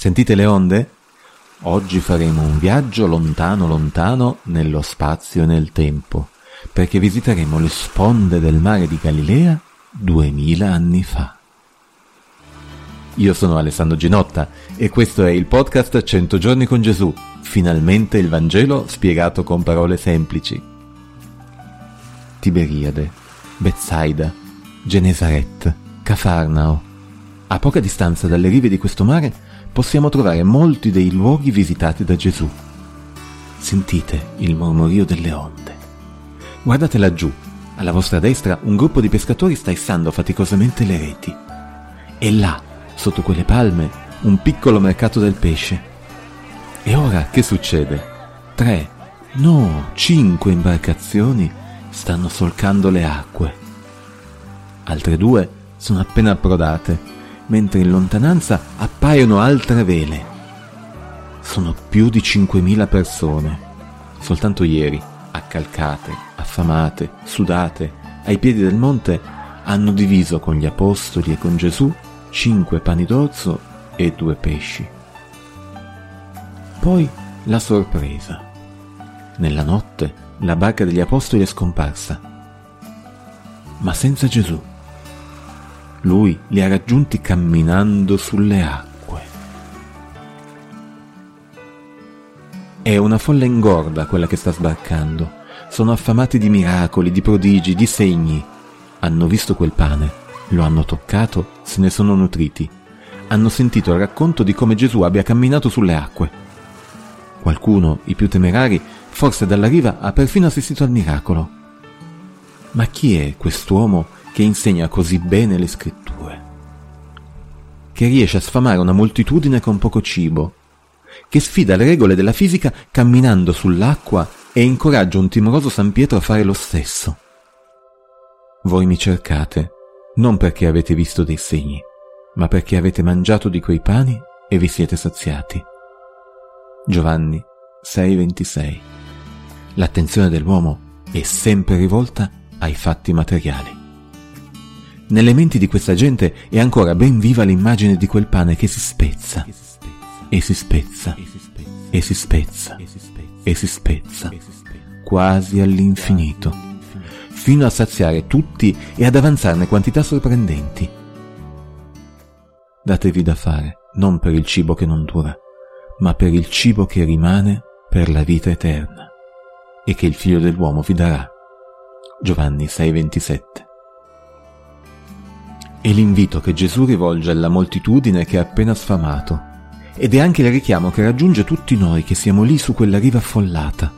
Sentite le onde? Oggi faremo un viaggio lontano lontano nello spazio e nel tempo, perché visiteremo le sponde del mare di Galilea duemila anni fa. Io sono Alessandro Ginotta e questo è il podcast 100 giorni con Gesù, finalmente il Vangelo spiegato con parole semplici. Tiberiade, Bethsaida, Genesaret, Cafarnao. A poca distanza dalle rive di questo mare possiamo trovare molti dei luoghi visitati da Gesù. Sentite il mormorio delle onde. Guardate laggiù, alla vostra destra un gruppo di pescatori sta issando faticosamente le reti. E là, sotto quelle palme, un piccolo mercato del pesce. E ora che succede? Tre, no, cinque imbarcazioni stanno solcando le acque. Altre due sono appena approdate mentre in lontananza appaiono altre vele. Sono più di 5.000 persone, soltanto ieri, accalcate, affamate, sudate, ai piedi del monte, hanno diviso con gli apostoli e con Gesù cinque pani d'orzo e due pesci. Poi la sorpresa. Nella notte la barca degli apostoli è scomparsa, ma senza Gesù. Lui li ha raggiunti camminando sulle acque. È una folla ingorda quella che sta sbarcando. Sono affamati di miracoli, di prodigi, di segni. Hanno visto quel pane, lo hanno toccato, se ne sono nutriti. Hanno sentito il racconto di come Gesù abbia camminato sulle acque. Qualcuno, i più temerari, forse dalla riva ha perfino assistito al miracolo. Ma chi è quest'uomo che insegna così bene le scritture, che riesce a sfamare una moltitudine con poco cibo, che sfida le regole della fisica camminando sull'acqua e incoraggia un timoroso San Pietro a fare lo stesso. Voi mi cercate non perché avete visto dei segni, ma perché avete mangiato di quei pani e vi siete saziati. Giovanni 6:26 L'attenzione dell'uomo è sempre rivolta ai fatti materiali. Nelle menti di questa gente è ancora ben viva l'immagine di quel pane che si spezza. E si spezza. E si spezza. E si spezza. Quasi all'infinito, fino a saziare tutti e ad avanzarne quantità sorprendenti. Datevi da fare non per il cibo che non dura, ma per il cibo che rimane per la vita eterna e che il figlio dell'uomo vi darà. Giovanni 6:27 è l'invito che Gesù rivolge alla moltitudine che ha appena sfamato ed è anche il richiamo che raggiunge tutti noi che siamo lì su quella riva affollata.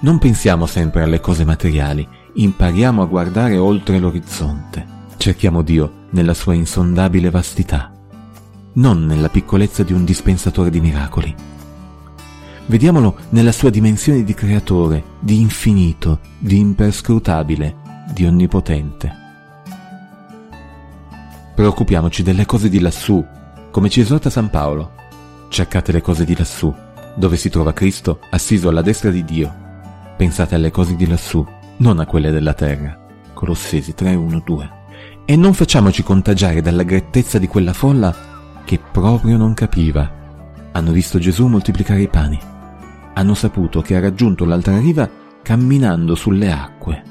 Non pensiamo sempre alle cose materiali, impariamo a guardare oltre l'orizzonte. Cerchiamo Dio nella sua insondabile vastità, non nella piccolezza di un dispensatore di miracoli. Vediamolo nella sua dimensione di creatore, di infinito, di imperscrutabile, di onnipotente. Preoccupiamoci delle cose di lassù, come ci esorta San Paolo. Cercate le cose di lassù, dove si trova Cristo assiso alla destra di Dio. Pensate alle cose di lassù, non a quelle della terra. Colossesi 3, 1, 2. E non facciamoci contagiare dalla grettezza di quella folla che proprio non capiva. Hanno visto Gesù moltiplicare i pani. Hanno saputo che ha raggiunto l'altra riva camminando sulle acque.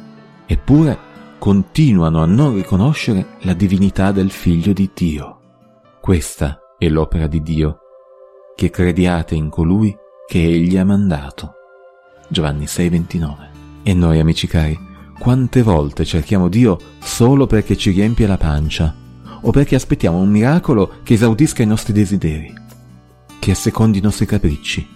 Eppure continuano a non riconoscere la divinità del Figlio di Dio. Questa è l'opera di Dio, che crediate in colui che Egli ha mandato. Giovanni 6:29. E noi, amici cari, quante volte cerchiamo Dio solo perché ci riempie la pancia, o perché aspettiamo un miracolo che esaudisca i nostri desideri, che assecondi i nostri capricci.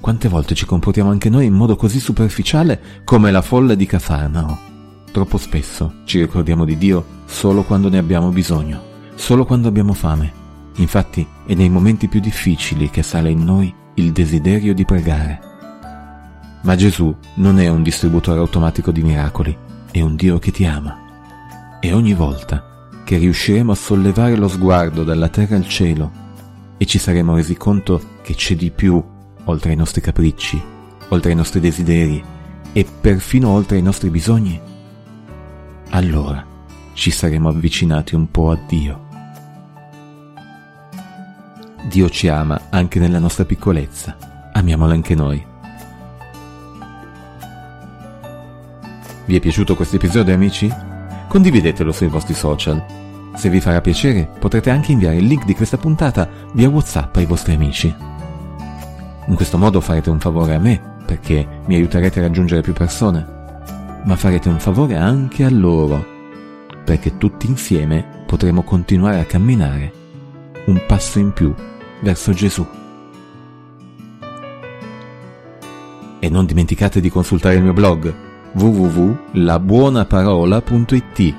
Quante volte ci comportiamo anche noi in modo così superficiale come la folla di Cafarnao troppo spesso ci ricordiamo di Dio solo quando ne abbiamo bisogno, solo quando abbiamo fame. Infatti è nei momenti più difficili che sale in noi il desiderio di pregare. Ma Gesù non è un distributore automatico di miracoli, è un Dio che ti ama. E ogni volta che riusciremo a sollevare lo sguardo dalla terra al cielo e ci saremo resi conto che c'è di più oltre ai nostri capricci, oltre ai nostri desideri e perfino oltre ai nostri bisogni, allora ci saremo avvicinati un po' a Dio. Dio ci ama anche nella nostra piccolezza, amiamolo anche noi. Vi è piaciuto questo episodio amici? Condividetelo sui vostri social. Se vi farà piacere potrete anche inviare il link di questa puntata via Whatsapp ai vostri amici. In questo modo farete un favore a me, perché mi aiuterete a raggiungere più persone, ma farete un favore anche a loro, perché tutti insieme potremo continuare a camminare un passo in più verso Gesù. E non dimenticate di consultare il mio blog www.labuonaparola.it.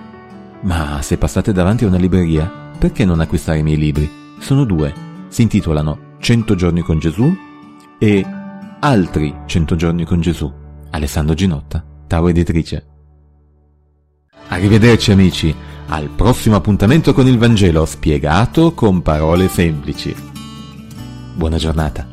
Ma se passate davanti a una libreria, perché non acquistare i miei libri? Sono due. Si intitolano 100 giorni con Gesù e Altri 100 giorni con Gesù. Alessandro Ginotta, Tau Editrice. Arrivederci amici, al prossimo appuntamento con il Vangelo spiegato con parole semplici. Buona giornata.